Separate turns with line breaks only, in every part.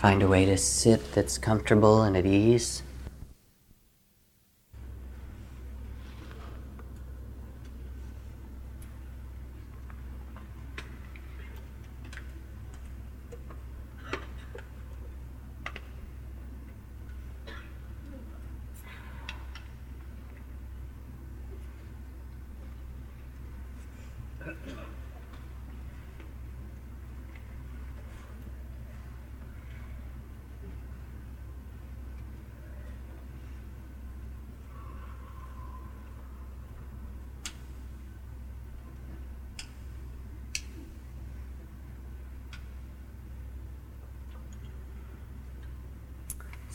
Find a way to sit that's comfortable and at ease.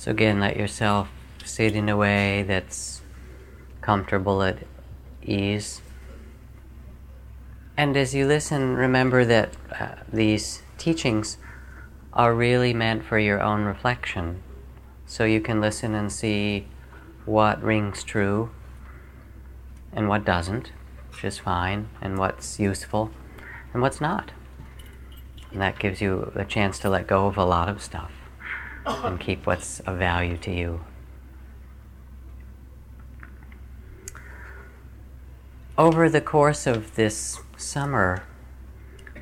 So again, let yourself sit in a way that's comfortable at ease. And as you listen, remember that uh, these teachings are really meant for your own reflection. So you can listen and see what rings true and what doesn't, which is fine, and what's useful and what's not. And that gives you a chance to let go of a lot of stuff and keep what's of value to you. Over the course of this summer,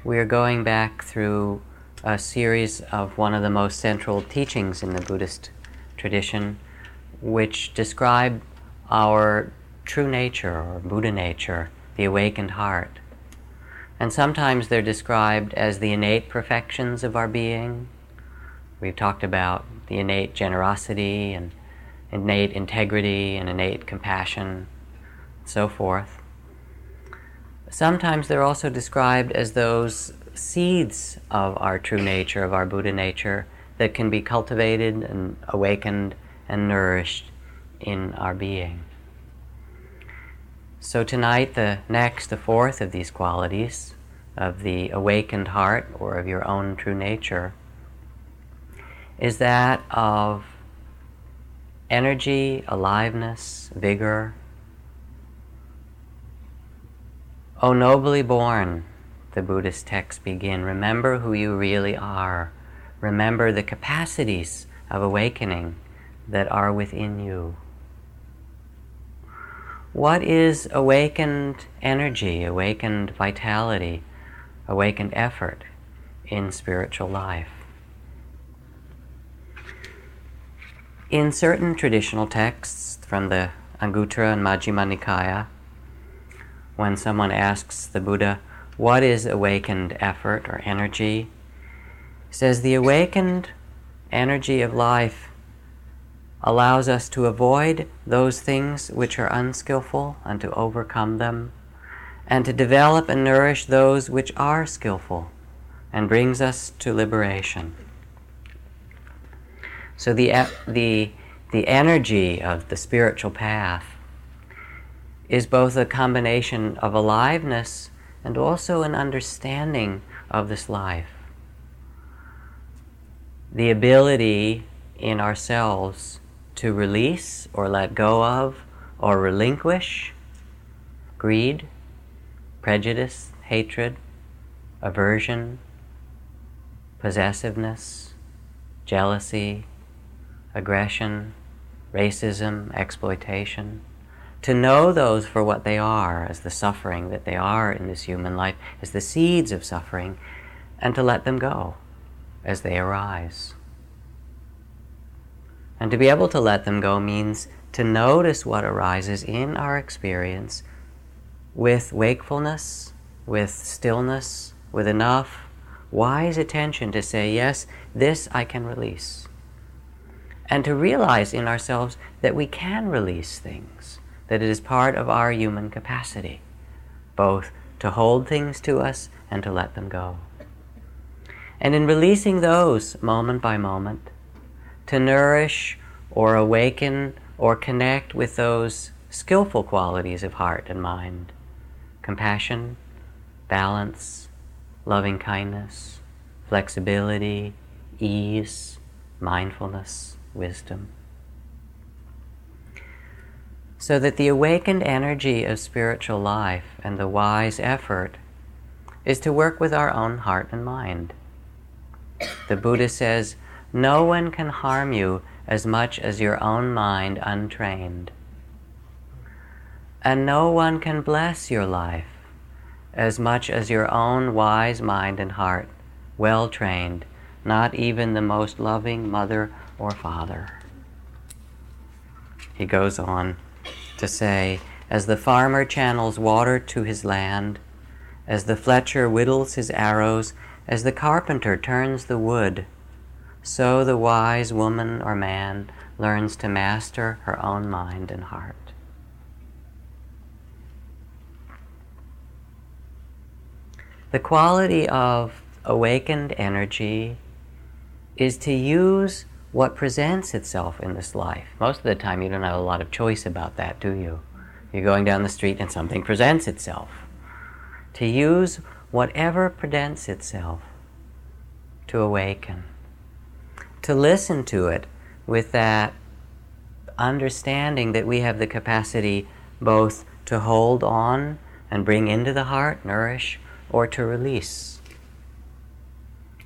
we are going back through a series of one of the most central teachings in the Buddhist tradition, which describe our true nature or Buddha nature, the awakened heart. And sometimes they're described as the innate perfections of our being, We've talked about the innate generosity and innate integrity and innate compassion, and so forth. Sometimes they're also described as those seeds of our true nature, of our Buddha nature, that can be cultivated and awakened and nourished in our being. So, tonight, the next, the fourth of these qualities of the awakened heart or of your own true nature is that of energy, aliveness, vigor. O nobly born, the Buddhist texts begin, remember who you really are. Remember the capacities of awakening that are within you. What is awakened energy, awakened vitality, awakened effort in spiritual life? In certain traditional texts from the Anguttara and Majjhima Nikaya, when someone asks the Buddha, What is awakened effort or energy? says the awakened energy of life allows us to avoid those things which are unskillful and to overcome them, and to develop and nourish those which are skillful, and brings us to liberation. So the, the, the energy of the spiritual path is both a combination of aliveness and also an understanding of this life. The ability in ourselves to release or let go of or relinquish greed, prejudice, hatred, aversion, possessiveness, jealousy, aggression, racism, exploitation, to know those for what they are, as the suffering that they are in this human life, as the seeds of suffering, and to let them go as they arise. And to be able to let them go means to notice what arises in our experience with wakefulness, with stillness, with enough wise attention to say, yes, this I can release and to realize in ourselves that we can release things, that it is part of our human capacity, both to hold things to us and to let them go. And in releasing those moment by moment, to nourish or awaken or connect with those skillful qualities of heart and mind compassion, balance, loving kindness, flexibility, ease, mindfulness wisdom. So that the awakened energy of spiritual life and the wise effort is to work with our own heart and mind. The Buddha says, no one can harm you as much as your own mind untrained. And no one can bless your life as much as your own wise mind and heart, well trained, not even the most loving mother or father. He goes on to say, as the farmer channels water to his land, as the fletcher whittles his arrows, as the carpenter turns the wood, so the wise woman or man learns to master her own mind and heart. The quality of awakened energy is to use what presents itself in this life. Most of the time, you don't have a lot of choice about that, do you? You're going down the street and something presents itself. To use whatever presents itself to awaken to listen to it with that understanding that we have the capacity both to hold on and bring into the heart, nourish, or to release,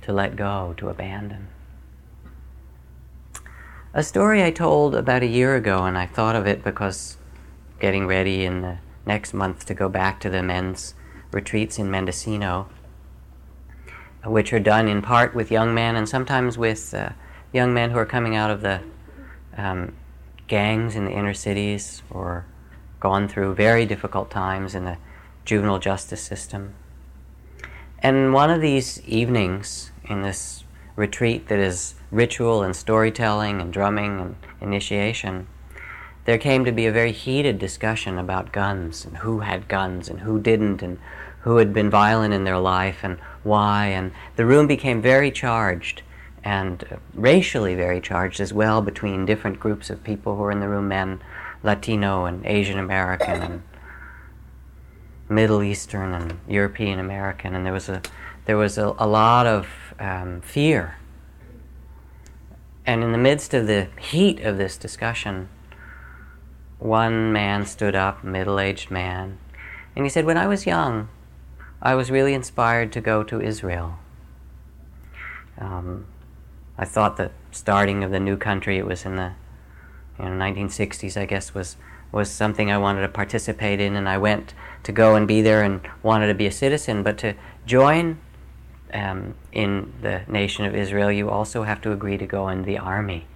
to let go, to abandon. A story I told about a year ago, and I thought of it because getting ready in the next month to go back to the men's retreats in Mendocino, which are done in part with young men and sometimes with uh, young men who are coming out of the um, gangs in the inner cities or gone through very difficult times in the juvenile justice system. And one of these evenings in this retreat that is ritual and storytelling and drumming and initiation, there came to be a very heated discussion about guns and who had guns and who didn't and who had been violent in their life and why. And the room became very charged and racially very charged as well between different groups of people who were in the room men, Latino and Asian American and Middle Eastern and European American, and there was a there was a, a lot of um, fear. And in the midst of the heat of this discussion, one man stood up, middle-aged man, and he said, "When I was young, I was really inspired to go to Israel." Um, I thought the starting of the new country, it was in the you know, 1960s, I guess, was, was something I wanted to participate in, and I went to go and be there and wanted to be a citizen. But to join um, in the nation of Israel, you also have to agree to go in the army.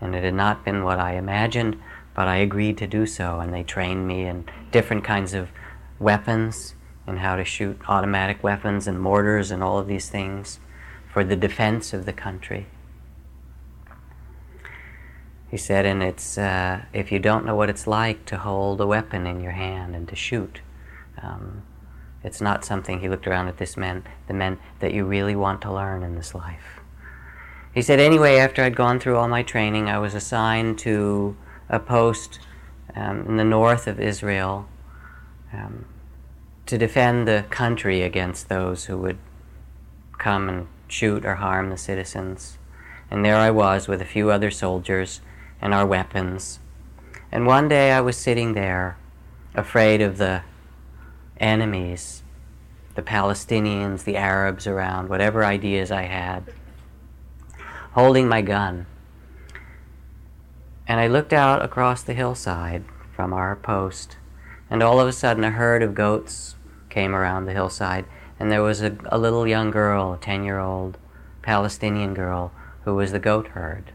And it had not been what I imagined, but I agreed to do so, and they trained me in different kinds of weapons and how to shoot automatic weapons and mortars and all of these things for the defense of the country. He said, and it's uh, if you don't know what it's like to hold a weapon in your hand and to shoot, um, it's not something. He looked around at this men, the men that you really want to learn in this life. He said, anyway, after I'd gone through all my training, I was assigned to a post um, in the north of Israel um, to defend the country against those who would come and shoot or harm the citizens. And there I was with a few other soldiers and our weapons. And one day I was sitting there, afraid of the enemies, the Palestinians, the Arabs around, whatever ideas I had, holding my gun. And I looked out across the hillside from our post, and all of a sudden a herd of goats came around the hillside and there was a, a little young girl, a 10 year old Palestinian girl, who was the goat herd.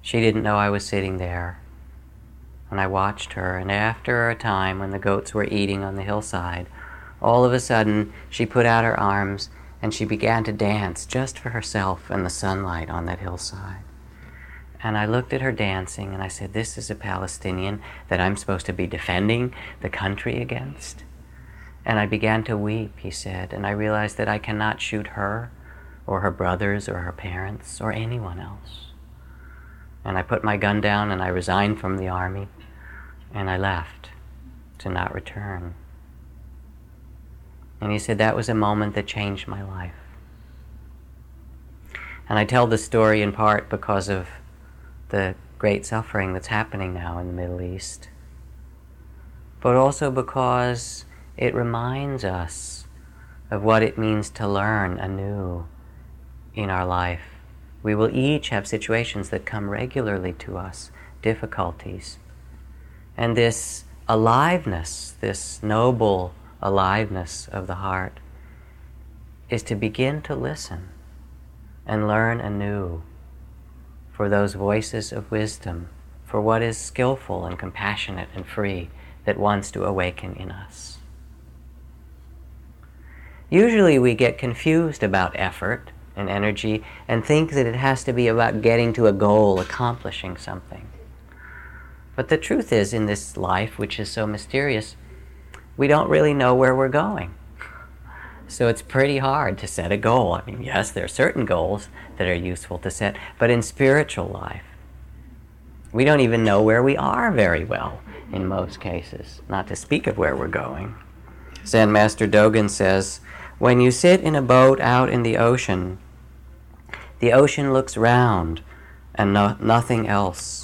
She didn't know I was sitting there. And I watched her, and after a time when the goats were eating on the hillside, all of a sudden she put out her arms and she began to dance just for herself and the sunlight on that hillside. And I looked at her dancing and I said, This is a Palestinian that I'm supposed to be defending the country against. And I began to weep, he said, and I realized that I cannot shoot her or her brothers or her parents or anyone else. And I put my gun down and I resigned from the army and I left to not return. And he said that was a moment that changed my life. And I tell this story in part because of the great suffering that's happening now in the Middle East, but also because it reminds us of what it means to learn anew in our life. We will each have situations that come regularly to us, difficulties. And this aliveness, this noble aliveness of the heart, is to begin to listen and learn anew for those voices of wisdom, for what is skillful and compassionate and free that wants to awaken in us. Usually we get confused about effort and energy and think that it has to be about getting to a goal, accomplishing something. But the truth is, in this life, which is so mysterious, we don't really know where we're going. So it's pretty hard to set a goal. I mean, yes, there are certain goals that are useful to set, but in spiritual life, we don't even know where we are very well in most cases, not to speak of where we're going. Zen Master Dogen says, When you sit in a boat out in the ocean, the ocean looks round and no- nothing else.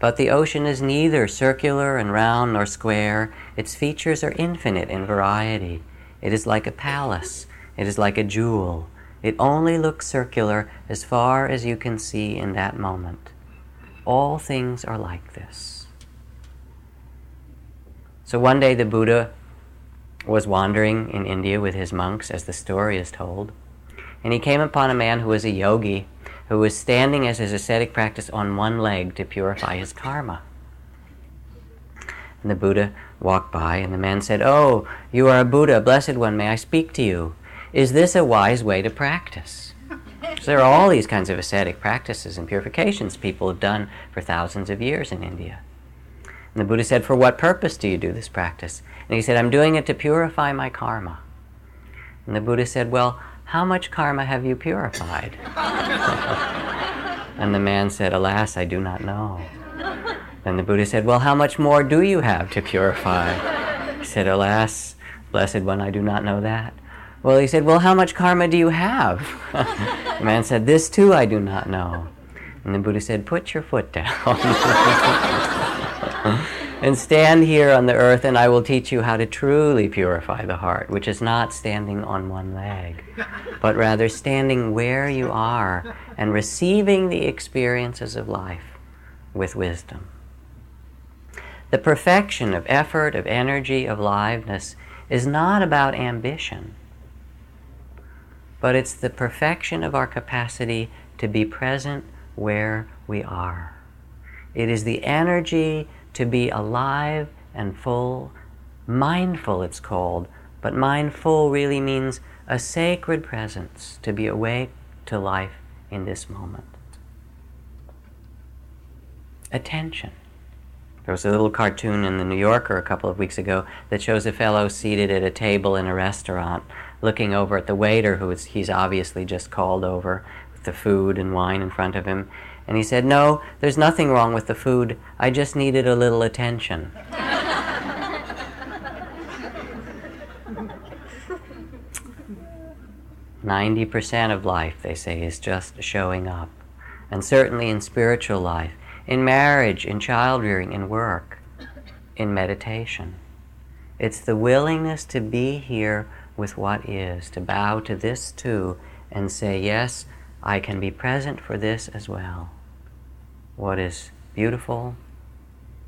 But the ocean is neither circular and round nor square. Its features are infinite in variety. It is like a palace. It is like a jewel. It only looks circular as far as you can see in that moment. All things are like this. So one day the Buddha was wandering in India with his monks, as the story is told, and he came upon a man who was a yogi who was standing as his ascetic practice on one leg to purify his karma. And the Buddha walked by, and the man said, Oh, you are a Buddha, blessed one, may I speak to you? Is this a wise way to practice? So there are all these kinds of ascetic practices and purifications people have done for thousands of years in India. And the Buddha said, For what purpose do you do this practice? And he said, I'm doing it to purify my karma. And the Buddha said, Well, how much karma have you purified? and the man said, Alas, I do not know. Then the Buddha said, Well, how much more do you have to purify? He said, Alas, blessed one, I do not know that. Well, he said, Well, how much karma do you have? the man said, This too I do not know. And the Buddha said, Put your foot down. and stand here on the earth, and I will teach you how to truly purify the heart, which is not standing on one leg, but rather standing where you are and receiving the experiences of life with wisdom. The perfection of effort, of energy, of liveness is not about ambition, but it's the perfection of our capacity to be present where we are. It is the energy to be alive and full, mindful it's called, but mindful really means a sacred presence, to be awake to life in this moment. Attention. There was a little cartoon in the New Yorker a couple of weeks ago that shows a fellow seated at a table in a restaurant looking over at the waiter who he's obviously just called over with the food and wine in front of him and he said, No, there's nothing wrong with the food. I just needed a little attention. Ninety percent of life, they say, is just showing up. And certainly in spiritual life, in marriage, in child rearing, in work, in meditation. It's the willingness to be here with what is, to bow to this too, and say, Yes, I can be present for this as well what is beautiful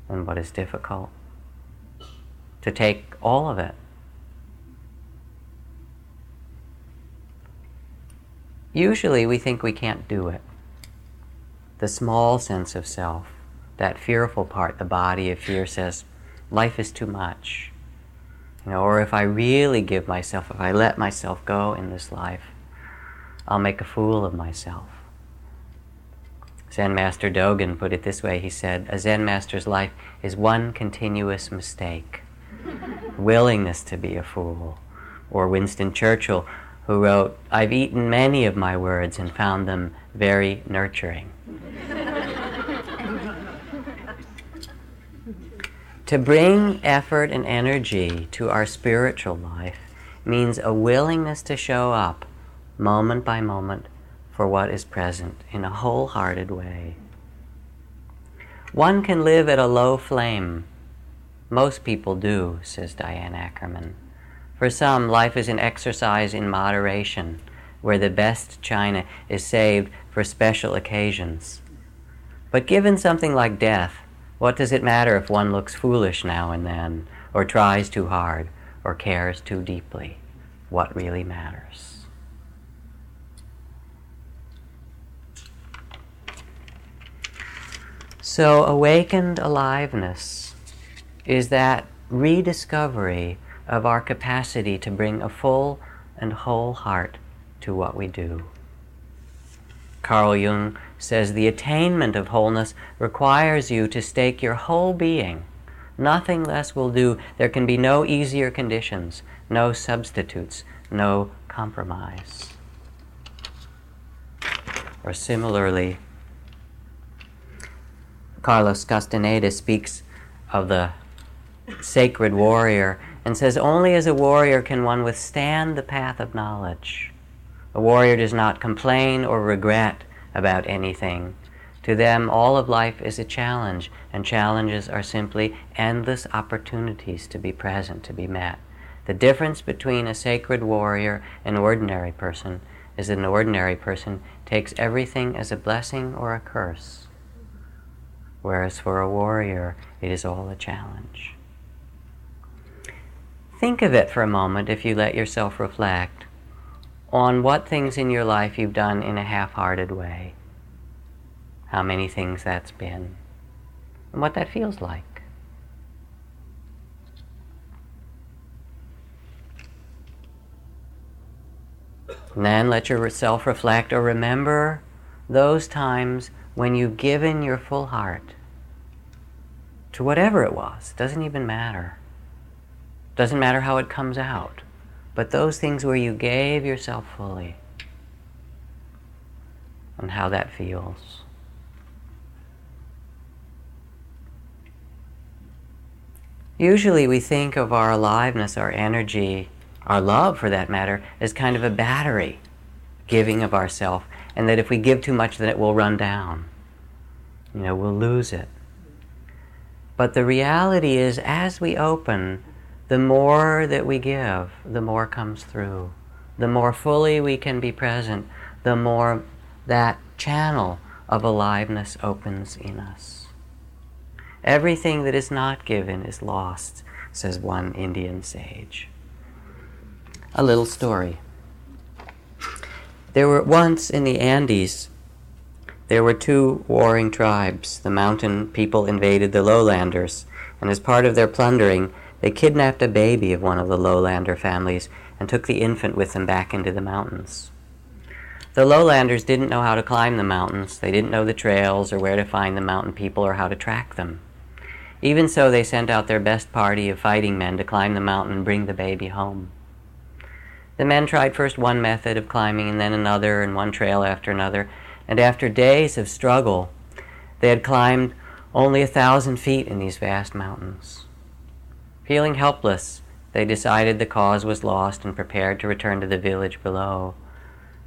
and what is difficult, to take all of it. Usually we think we can't do it. The small sense of self, that fearful part, the body of fear says, life is too much. You know, or if I really give myself, if I let myself go in this life, I'll make a fool of myself. Zen Master Dogen put it this way he said, A Zen master's life is one continuous mistake. Willingness to be a fool. Or Winston Churchill, who wrote, I've eaten many of my words and found them very nurturing. to bring effort and energy to our spiritual life means a willingness to show up moment by moment for what is present in a wholehearted way. One can live at a low flame. Most people do, says Diane Ackerman, For some, life is an exercise in moderation, where the best china is saved for special occasions. But given something like death, what does it matter if one looks foolish now and then, or tries too hard, or cares too deeply? What really matters? So, awakened aliveness is that rediscovery of our capacity to bring a full and whole heart to what we do. Carl Jung says the attainment of wholeness requires you to stake your whole being. Nothing less will do. There can be no easier conditions, no substitutes, no compromise. Or similarly, Carlos Castaneda speaks of the sacred warrior and says, Only as a warrior can one withstand the path of knowledge. A warrior does not complain or regret about anything. To them, all of life is a challenge, and challenges are simply endless opportunities to be present, to be met. The difference between a sacred warrior and an ordinary person is that an ordinary person takes everything as a blessing or a curse, whereas for a warrior, it is all a challenge. Think of it for a moment if you let yourself reflect on what things in your life you've done in a half hearted way. How many things that's been, and what that feels like. And then let yourself reflect or remember those times when you've given your full heart to whatever it was. Doesn't even matter. Doesn't matter how it comes out. But those things where you gave yourself fully and how that feels. Usually we think of our aliveness, our energy, our love for that matter, as kind of a battery giving of ourself, and that if we give too much, then it will run down. You know, we'll lose it. But the reality is, as we open, the more that we give, the more comes through. The more fully we can be present, the more that channel of aliveness opens in us. Everything that is not given is lost, says one Indian sage. A little story. There were once in the Andes, there were two warring tribes. The mountain people invaded the lowlanders, and as part of their plundering, they kidnapped a baby of one of the lowlander families and took the infant with them back into the mountains. The lowlanders didn't know how to climb the mountains. They didn't know the trails or where to find the mountain people or how to track them. Even so, they sent out their best party of fighting men to climb the mountain and bring the baby home. The men tried first one method of climbing and then another and one trail after another, and after days of struggle, they had climbed only a thousand feet in these vast mountains. Feeling helpless, they decided the cause was lost and prepared to return to the village below.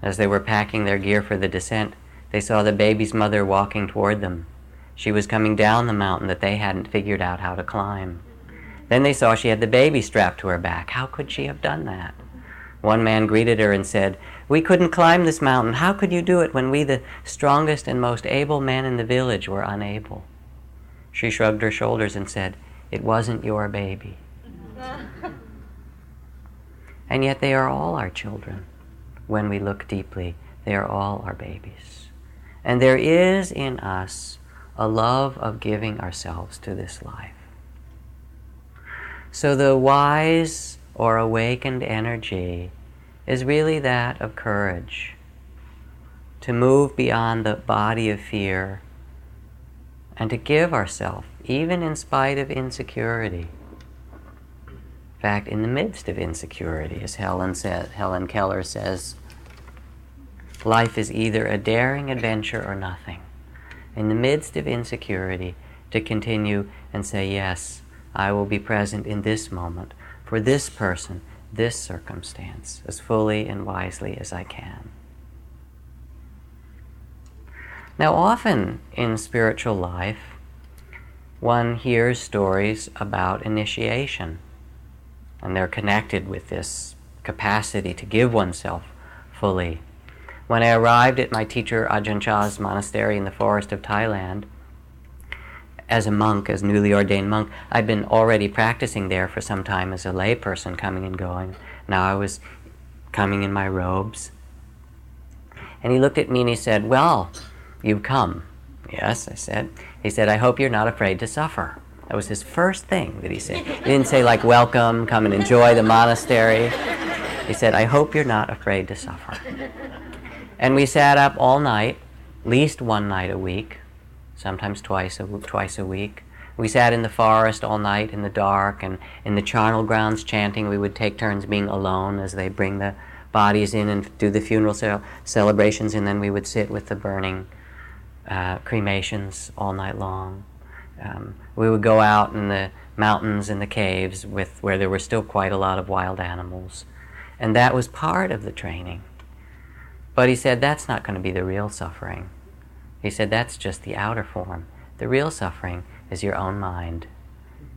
As they were packing their gear for the descent, they saw the baby's mother walking toward them. She was coming down the mountain that they hadn't figured out how to climb. Then they saw she had the baby strapped to her back. How could she have done that? One man greeted her and said, We couldn't climb this mountain. How could you do it when we, the strongest and most able men in the village, were unable? She shrugged her shoulders and said, it wasn't your baby. and yet they are all our children. When we look deeply, they are all our babies. And there is in us a love of giving ourselves to this life. So the wise or awakened energy is really that of courage to move beyond the body of fear and to give ourselves even in spite of insecurity. In fact, in the midst of insecurity, as Helen, said, Helen Keller says, life is either a daring adventure or nothing. In the midst of insecurity, to continue and say, Yes, I will be present in this moment for this person, this circumstance, as fully and wisely as I can. Now, often in spiritual life, one hears stories about initiation. and they're connected with this capacity to give oneself fully. When I arrived at my teacher Ajahn Chah's monastery in the forest of Thailand, as a monk, as newly ordained monk, I'd been already practicing there for some time as a layperson coming and going. Now I was coming in my robes. And he looked at me and he said, Well, you've come. Yes, I said. He said, I hope you're not afraid to suffer. That was his first thing that he said. He didn't say, like, welcome, come and enjoy the monastery. He said, I hope you're not afraid to suffer. And we sat up all night, least one night a week, sometimes twice a, twice a week. We sat in the forest all night in the dark and in the charnel grounds chanting. We would take turns being alone as they bring the bodies in and do the funeral celebrations, and then we would sit with the burning uh, cremations all night long. Um, we would go out in the mountains and the caves with where there were still quite a lot of wild animals, and that was part of the training. But he said that's not going to be the real suffering. He said that's just the outer form. The real suffering is your own mind,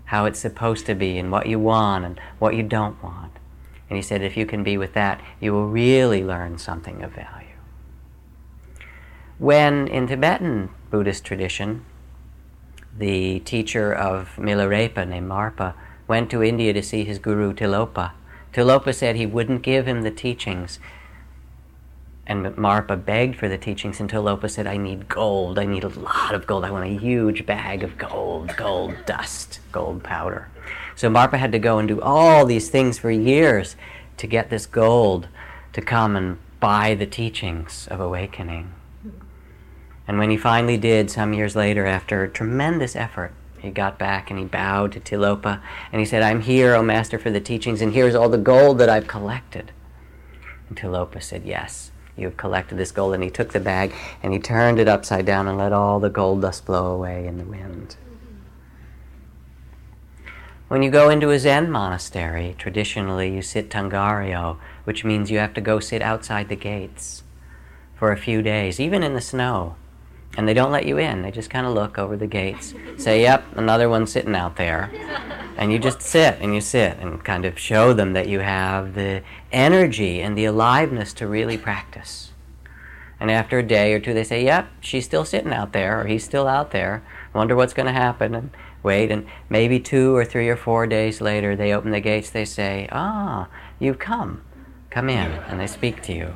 how it's supposed to be, and what you want and what you don't want. And he said if you can be with that, you will really learn something of value. When in Tibetan Buddhist tradition, the teacher of Milarepa named Marpa went to India to see his guru Tilopa. Tilopa said he wouldn't give him the teachings. And Marpa begged for the teachings until Tilopa said, I need gold. I need a lot of gold. I want a huge bag of gold, gold dust, gold powder. So Marpa had to go and do all these things for years to get this gold to come and buy the teachings of awakening. And when he finally did, some years later, after tremendous effort, he got back and he bowed to Tilopa and he said, I'm here, O Master, for the teachings, and here's all the gold that I've collected. And Tilopa said, Yes, you have collected this gold. And he took the bag and he turned it upside down and let all the gold dust blow away in the wind. When you go into a Zen monastery, traditionally you sit tangaryo, which means you have to go sit outside the gates for a few days, even in the snow and they don't let you in. They just kind of look over the gates, say, "Yep, another one sitting out there," and you just sit and you sit and kind of show them that you have the energy and the aliveness to really practice. And after a day or two, they say, "Yep, she's still sitting out there, or he's still out there. Wonder what's going to happen." And wait, and maybe two or three or four days later, they open the gates. They say, "Ah, you've come. Come in," and they speak to you.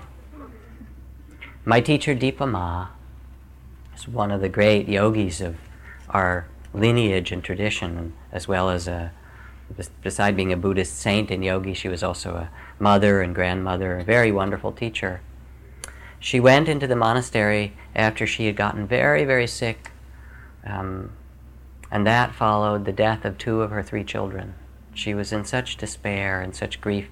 My teacher Dipa Ma is one of the great yogis of our lineage and tradition, as well as a, beside being a Buddhist saint and yogi, she was also a mother and grandmother, a very wonderful teacher. She went into the monastery after she had gotten very, very sick, um, and that followed the death of two of her three children. She was in such despair and such grief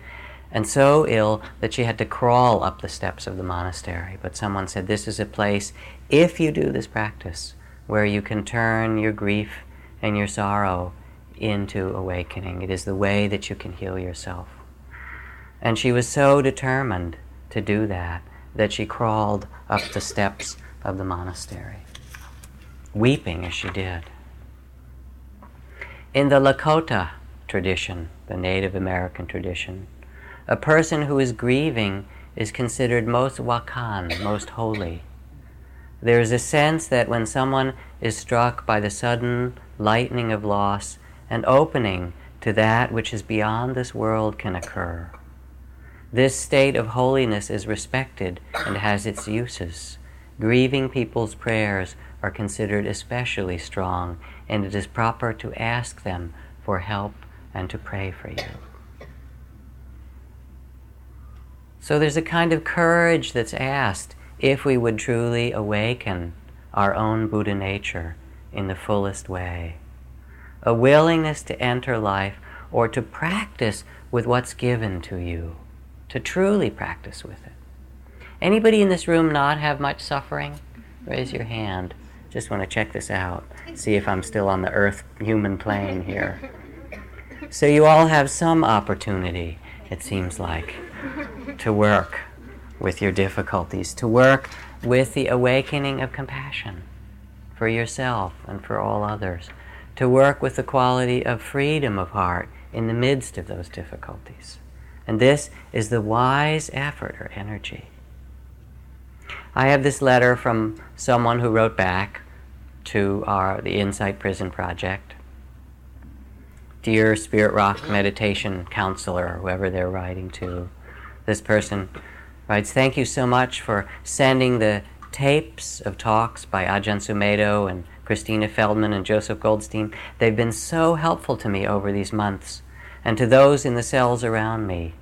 and so ill that she had to crawl up the steps of the monastery. But someone said, This is a place, if you do this practice, where you can turn your grief and your sorrow into awakening. It is the way that you can heal yourself. And she was so determined to do that that she crawled up the steps of the monastery, weeping as she did. In the Lakota tradition, the Native American tradition, a person who is grieving is considered most wakan, most holy. There is a sense that when someone is struck by the sudden lightning of loss, an opening to that which is beyond this world can occur. This state of holiness is respected and has its uses. Grieving people's prayers are considered especially strong, and it is proper to ask them for help and to pray for you. So there's a kind of courage that's asked if we would truly awaken our own Buddha nature in the fullest way. A willingness to enter life or to practice with what's given to you, to truly practice with it. Anybody in this room not have much suffering? Raise your hand. Just want to check this out, see if I'm still on the earth human plane here. So you all have some opportunity, it seems like to work with your difficulties, to work with the awakening of compassion for yourself and for all others, to work with the quality of freedom of heart in the midst of those difficulties. And this is the wise effort or energy. I have this letter from someone who wrote back to our the Insight Prison Project. Dear Spirit Rock Meditation Counselor, whoever they're writing to, this person writes, Thank you so much for sending the tapes of talks by Ajahn Sumedho and Christina Feldman and Joseph Goldstein. They've been so helpful to me over these months and to those in the cells around me.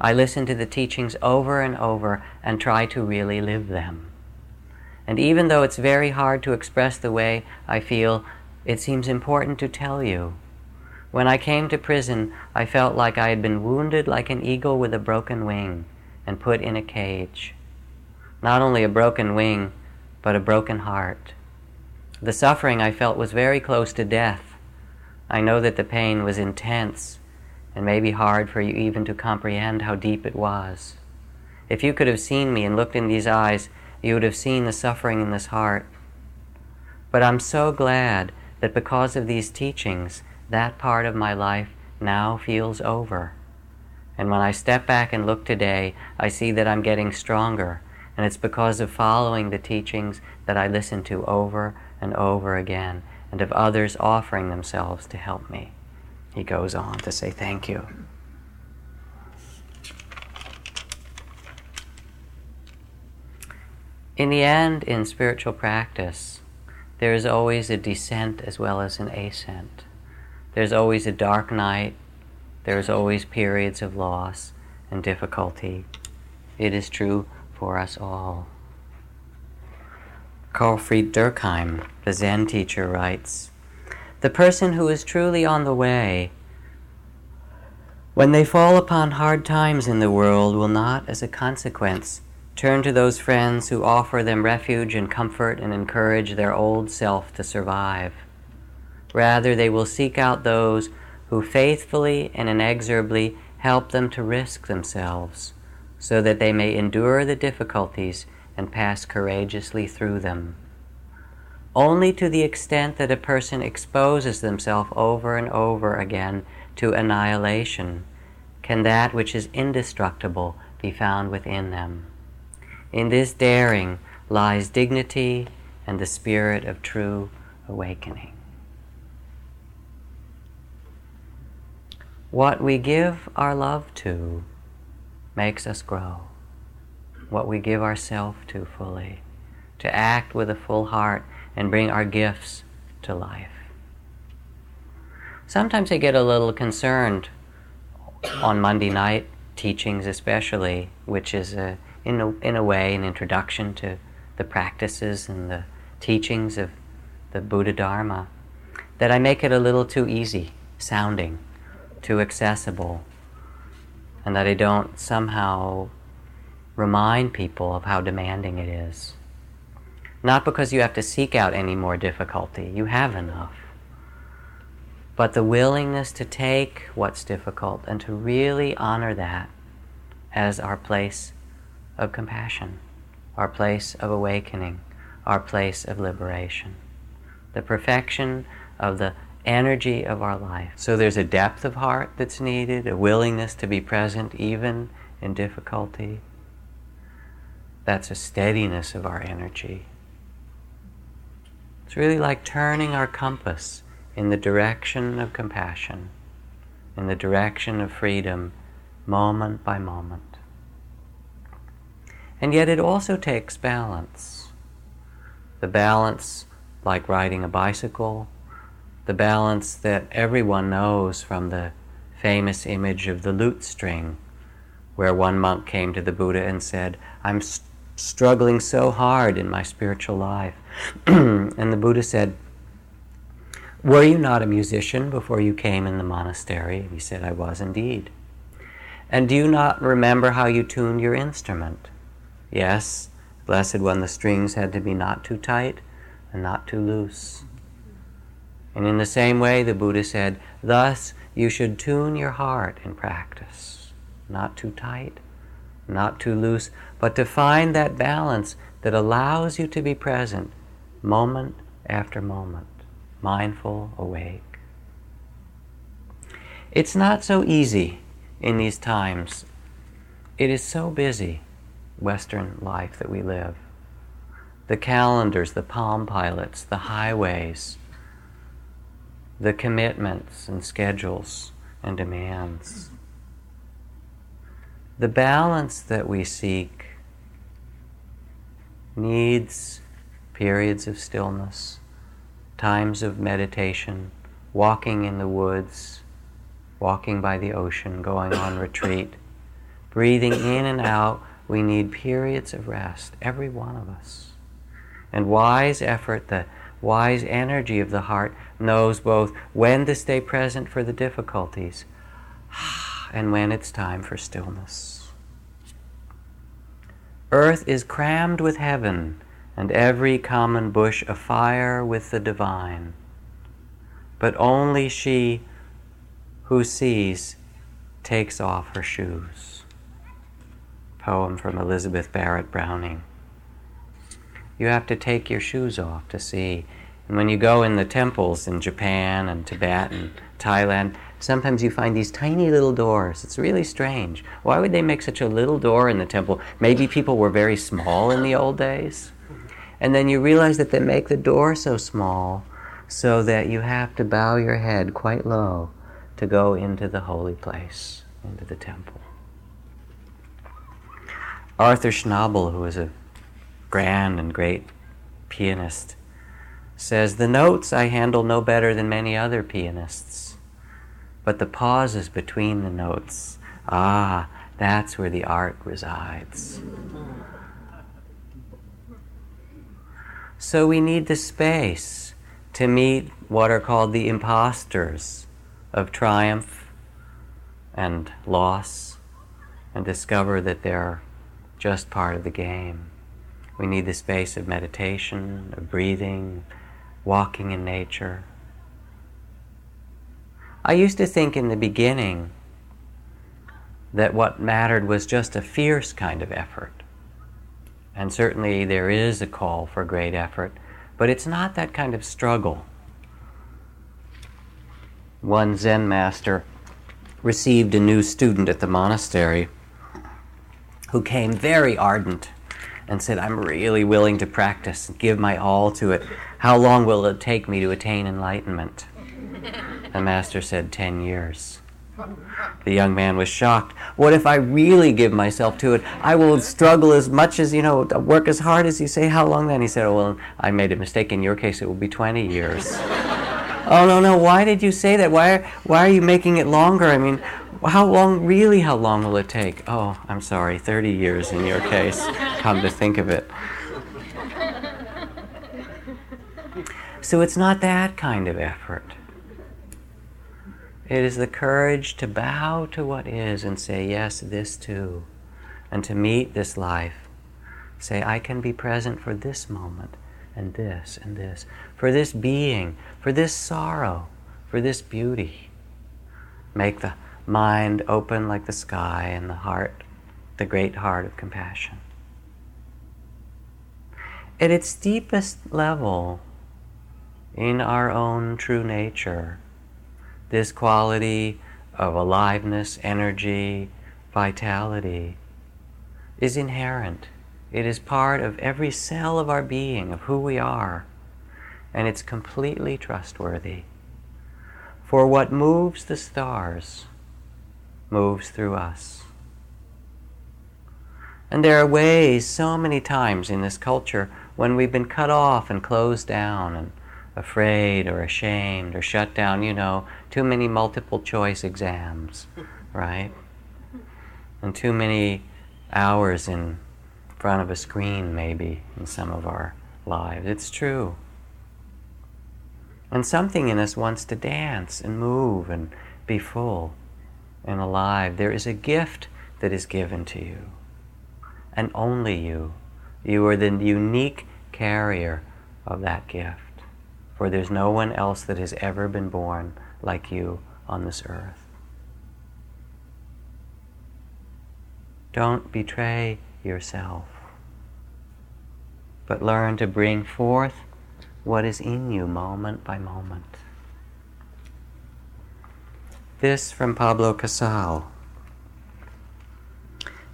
I listen to the teachings over and over and try to really live them. And even though it's very hard to express the way I feel, it seems important to tell you. When I came to prison, I felt like I had been wounded like an eagle with a broken wing and put in a cage. Not only a broken wing, but a broken heart. The suffering I felt was very close to death. I know that the pain was intense and may be hard for you even to comprehend how deep it was. If you could have seen me and looked in these eyes, you would have seen the suffering in this heart. But I'm so glad that because of these teachings, that part of my life now feels over. And when I step back and look today, I see that I'm getting stronger. And it's because of following the teachings that I listen to over and over again, and of others offering themselves to help me. He goes on to say thank you. In the end, in spiritual practice, there is always a descent as well as an ascent. There's always a dark night. There's always periods of loss and difficulty. It is true for us all. Karlfried Dürckheim, the Zen teacher, writes The person who is truly on the way, when they fall upon hard times in the world, will not, as a consequence, turn to those friends who offer them refuge and comfort and encourage their old self to survive. Rather, they will seek out those who faithfully and inexorably help them to risk themselves, so that they may endure the difficulties and pass courageously through them. Only to the extent that a person exposes themselves over and over again to annihilation can that which is indestructible be found within them. In this daring lies dignity and the spirit of true awakening. What we give our love to makes us grow. What we give ourselves to fully, to act with a full heart and bring our gifts to life. Sometimes I get a little concerned on Monday night teachings, especially, which is a in a, in a way, an introduction to the practices and the teachings of the Buddha Dharma, that I make it a little too easy sounding, too accessible, and that I don't somehow remind people of how demanding it is. Not because you have to seek out any more difficulty, you have enough. But the willingness to take what's difficult and to really honor that as our place of compassion, our place of awakening, our place of liberation, the perfection of the energy of our life. So there's a depth of heart that's needed, a willingness to be present even in difficulty. That's a steadiness of our energy. It's really like turning our compass in the direction of compassion, in the direction of freedom, moment by moment. And yet it also takes balance. The balance, like riding a bicycle, the balance that everyone knows from the famous image of the lute string, where one monk came to the Buddha and said, I'm st- struggling so hard in my spiritual life. and the Buddha said, Were you not a musician before you came in the monastery? And he said, I was indeed. And do you not remember how you tuned your instrument? Yes, blessed one, the strings had to be not too tight and not too loose. And in the same way, the Buddha said, thus you should tune your heart in practice. Not too tight, not too loose, but to find that balance that allows you to be present moment after moment. mindful, awake. It's not so easy in these times. It is so busy, Western life that we live. The calendars, the palm pilots, the highways, the commitments and schedules and demands. The balance that we seek needs periods of stillness, times of meditation, walking in the woods, walking by the ocean, going on retreat, breathing in and out. We need periods of rest, every one of us. And wise effort, the wise energy of the heart, knows both when to stay present for the difficulties and when it's time for stillness. Earth is crammed with heaven, and every common bush afire with the divine. But only she who sees takes off her shoes. Poem from Elizabeth Barrett Browning. You have to take your shoes off to see and when you go in the temples in Japan and Tibet and Thailand, sometimes you find these tiny little doors. It's really strange. Why would they make such a little door in the temple? Maybe people were very small in the old days. And then you realize that they make the door so small so that you have to bow your head quite low to go into the holy place, into the temple. Arthur Schnabel, who was a grand and great pianist, says, The notes I handle no better than many other pianists, but the pauses between the notes, ah, that's where the art resides. So we need the space to meet what are called the impostors of triumph and loss and discover that they're just part of the game. We need the space of meditation, of breathing, walking in nature. I used to think in the beginning that what mattered was just a fierce kind of effort. And certainly there is a call for great effort, but it's not that kind of struggle. One Zen master received a new student at the monastery who came very ardent and said, I'm really willing to practice and give my all to it. How long will it take me to attain enlightenment? The master said, 10 years. The young man was shocked. What if I really give myself to it? I will struggle as much as, you know, work as hard as you say. How long then? He said, oh, well, I made a mistake. In your case, it will be 20 years. oh, no, no. Why did you say that? Why, why are you making it longer? I mean, how long, really, how long will it take? Oh, I'm sorry, 30 years in your case, come to think of it. So it's not that kind of effort. It is the courage to bow to what is and say, yes, this too. And to meet this life. Say, I can be present for this moment, and this, and this. For this being, for this sorrow, for this beauty. Make the mind open like the sky and the heart, the great heart of compassion. At its deepest level, in our own true nature, this quality of aliveness, energy, vitality is inherent. It is part of every cell of our being, of who we are, and it's completely trustworthy. For what moves the stars moves through us. And there are ways, so many times in this culture, when we've been cut off and closed down and afraid or ashamed or shut down, you know, too many multiple choice exams, right? And too many hours in front of a screen, maybe, in some of our lives. It's true. And something in us wants to dance and move and be full and alive, there is a gift that is given to you. And only you. You are the unique carrier of that gift. For there's no one else that has ever been born like you on this earth. Don't betray yourself, but learn to bring forth what is in you moment by moment. This from Pablo Casal.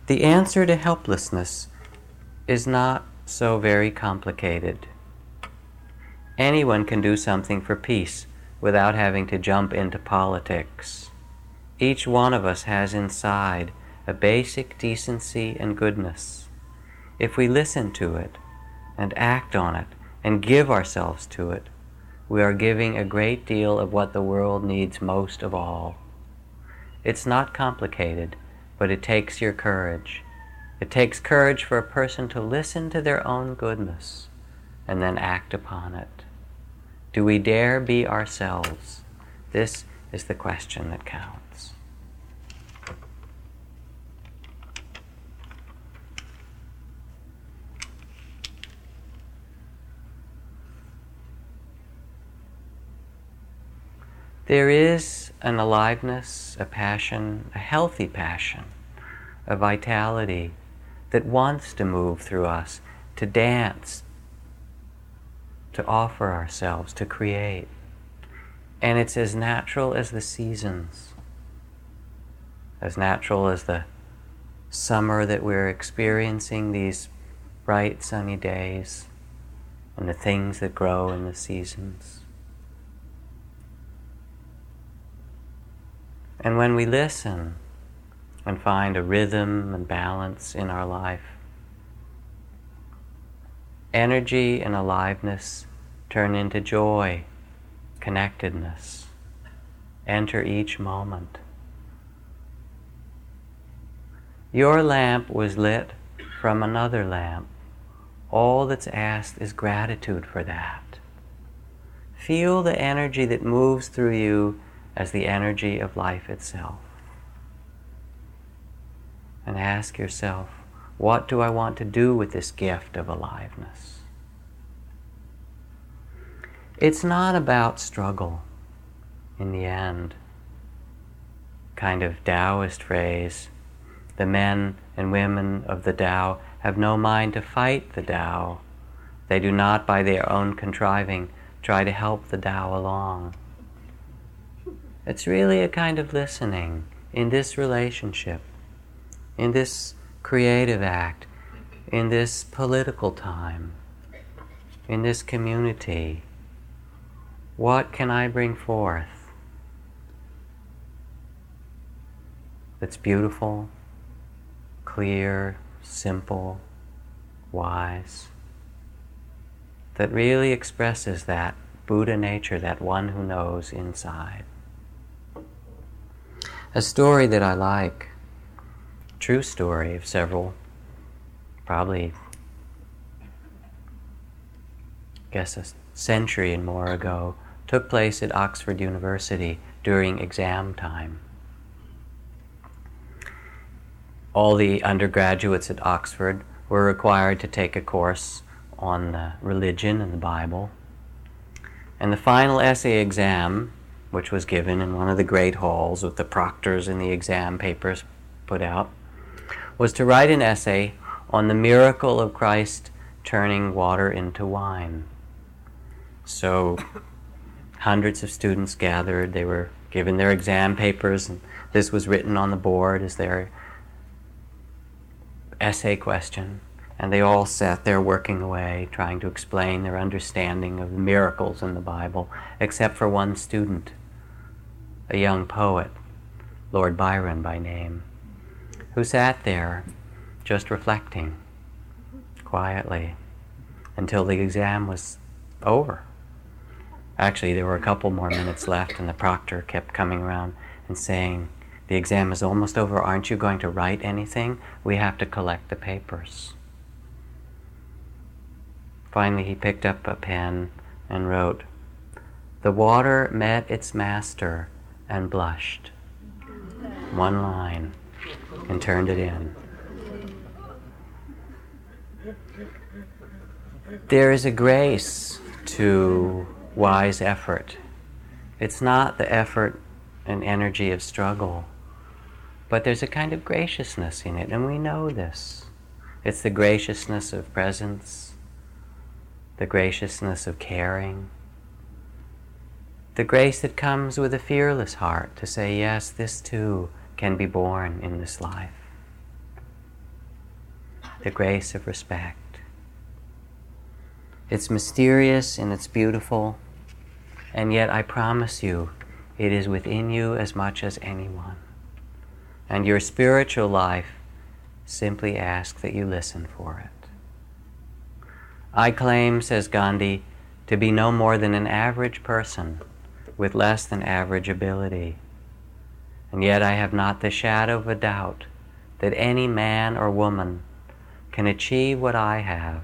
The answer to helplessness is not so very complicated. Anyone can do something for peace without having to jump into politics. Each one of us has inside a basic decency and goodness. If we listen to it and act on it and give ourselves to it, we are giving a great deal of what the world needs most of all. It's not complicated, but it takes your courage. It takes courage for a person to listen to their own goodness and then act upon it. Do we dare be ourselves? This is the question that counts. There is an aliveness, a passion, a healthy passion, a vitality that wants to move through us, to dance, to offer ourselves, to create. And it's as natural as the seasons, as natural as the summer that we're experiencing, these bright sunny days, and the things that grow in the seasons. And when we listen and find a rhythm and balance in our life, energy and aliveness turn into joy, connectedness. Enter each moment. Your lamp was lit from another lamp. All that's asked is gratitude for that. Feel the energy that moves through you as the energy of life itself. And ask yourself, what do I want to do with this gift of aliveness? It's not about struggle in the end. Kind of Taoist phrase the men and women of the Tao have no mind to fight the Tao. They do not, by their own contriving, try to help the Tao along. It's really a kind of listening in this relationship, in this creative act, in this political time, in this community. What can I bring forth that's beautiful, clear, simple, wise, that really expresses that Buddha nature, that one who knows inside? A story that I like true story of several, probably, I guess a century and more ago, took place at Oxford University during exam time. All the undergraduates at Oxford were required to take a course on the religion and the Bible. And the final essay exam, which was given in one of the great halls with the proctors and the exam papers put out, was to write an essay on the miracle of Christ turning water into wine. So, hundreds of students gathered. They were given their exam papers, and this was written on the board as their essay question. And they all sat there working away, trying to explain their understanding of the miracles in the Bible, except for one student, a young poet, Lord Byron by name who sat there just reflecting quietly until the exam was over. Actually, there were a couple more minutes left, and the proctor kept coming around and saying, The exam is almost over. Aren't you going to write anything? We have to collect the papers. Finally, he picked up a pen and wrote, The water met its master and blushed. One line and turned it in. There is a grace to wise effort. It's not the effort and energy of struggle, but there's a kind of graciousness in it, and we know this. It's the graciousness of presence, the graciousness of caring, the grace that comes with a fearless heart to say, yes, this too can be born in this life, the grace of respect. It's mysterious and it's beautiful, and yet I promise you, it is within you as much as anyone. And your spiritual life simply asks that you listen for it. I claim, says Gandhi, to be no more than an average person with less than average ability. And yet I have not the shadow of a doubt that any man or woman can achieve what I have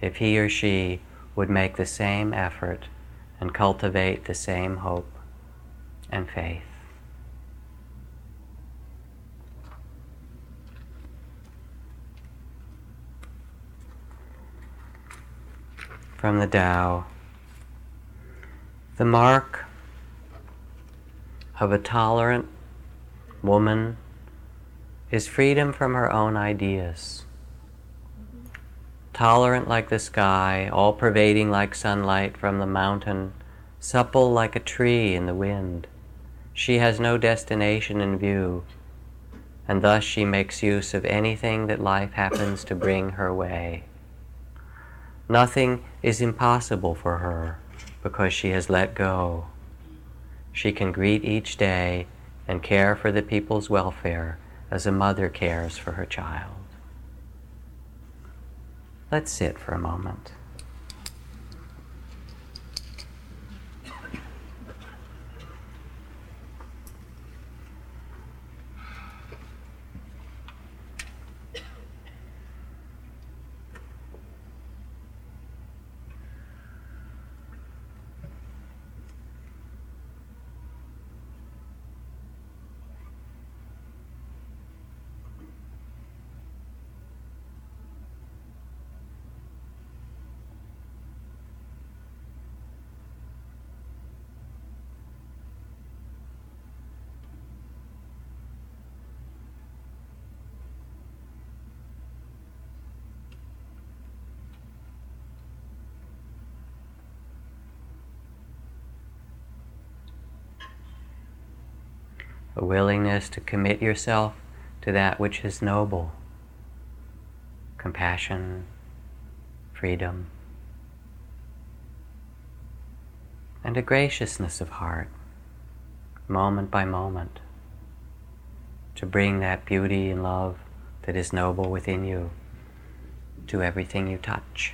if he or she would make the same effort and cultivate the same hope and faith. From the Tao, the mark of a tolerant woman is freedom from her own ideas tolerant like the sky, all pervading like sunlight from the mountain, supple like a tree in the wind. She has no destination in view, and thus she makes use of anything that life happens to bring her way. Nothing is impossible for her because she has let go. She can greet each day and care for the people's welfare as a mother cares for her child. Let's sit for a moment. a willingness to commit yourself to that which is noble compassion, freedom, and a graciousness of heart, moment by moment, to bring that beauty and love that is noble within you to everything you touch.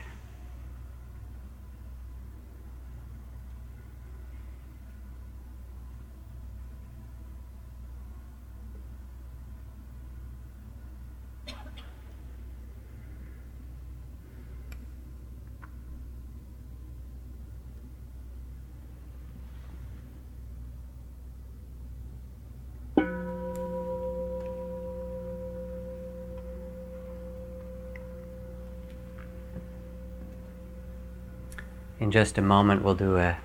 Just a moment, we'll do a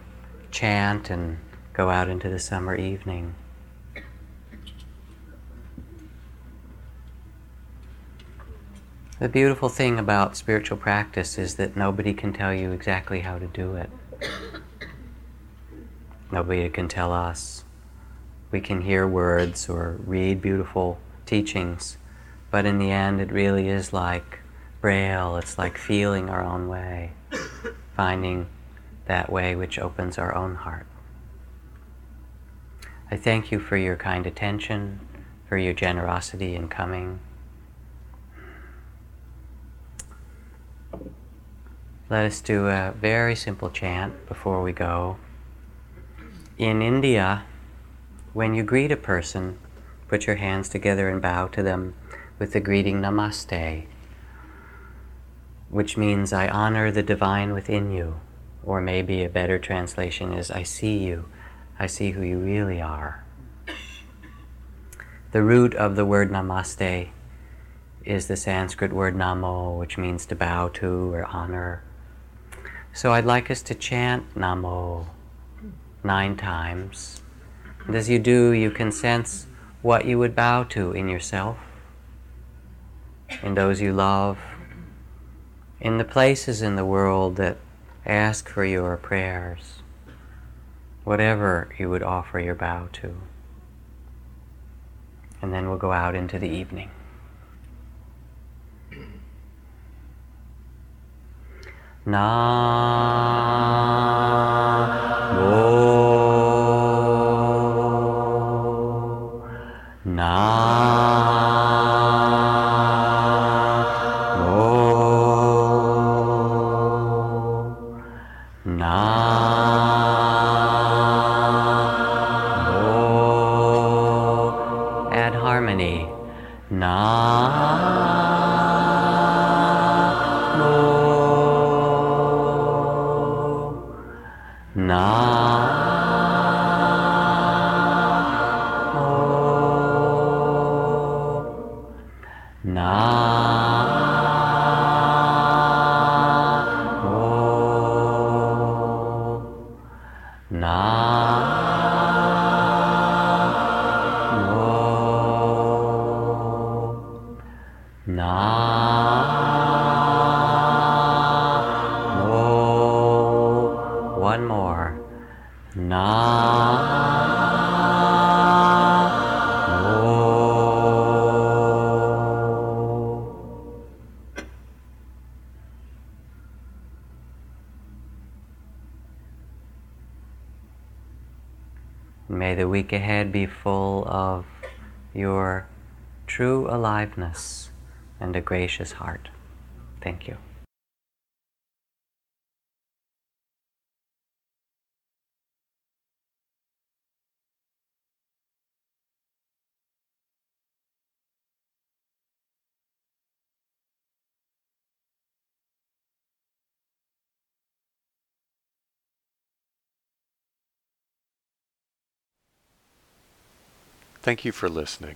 chant and go out into the summer evening. The beautiful thing about spiritual practice is that nobody can tell you exactly how to do it. Nobody can tell us. We can hear words or read beautiful teachings, but in the end, it really is like braille, it's like feeling our own way finding that way which opens our own heart. I thank you for your kind attention, for your generosity in coming. Let us do a very simple chant before we go. In India, when you greet a person, put your hands together and bow to them with the greeting Namaste which means I honor the divine within you. Or maybe a better translation is I see you, I see who you really are. The root of the word namaste is the Sanskrit word namo, which means to bow to or honor. So I'd like us to chant namo nine times. And as you do, you can sense what you would bow to in yourself, in those you love, in the places in the world that ask for your prayers, whatever you would offer your bow to. And then we'll go out into the evening. Na Add and a gracious heart. Thank you.
Thank you for listening.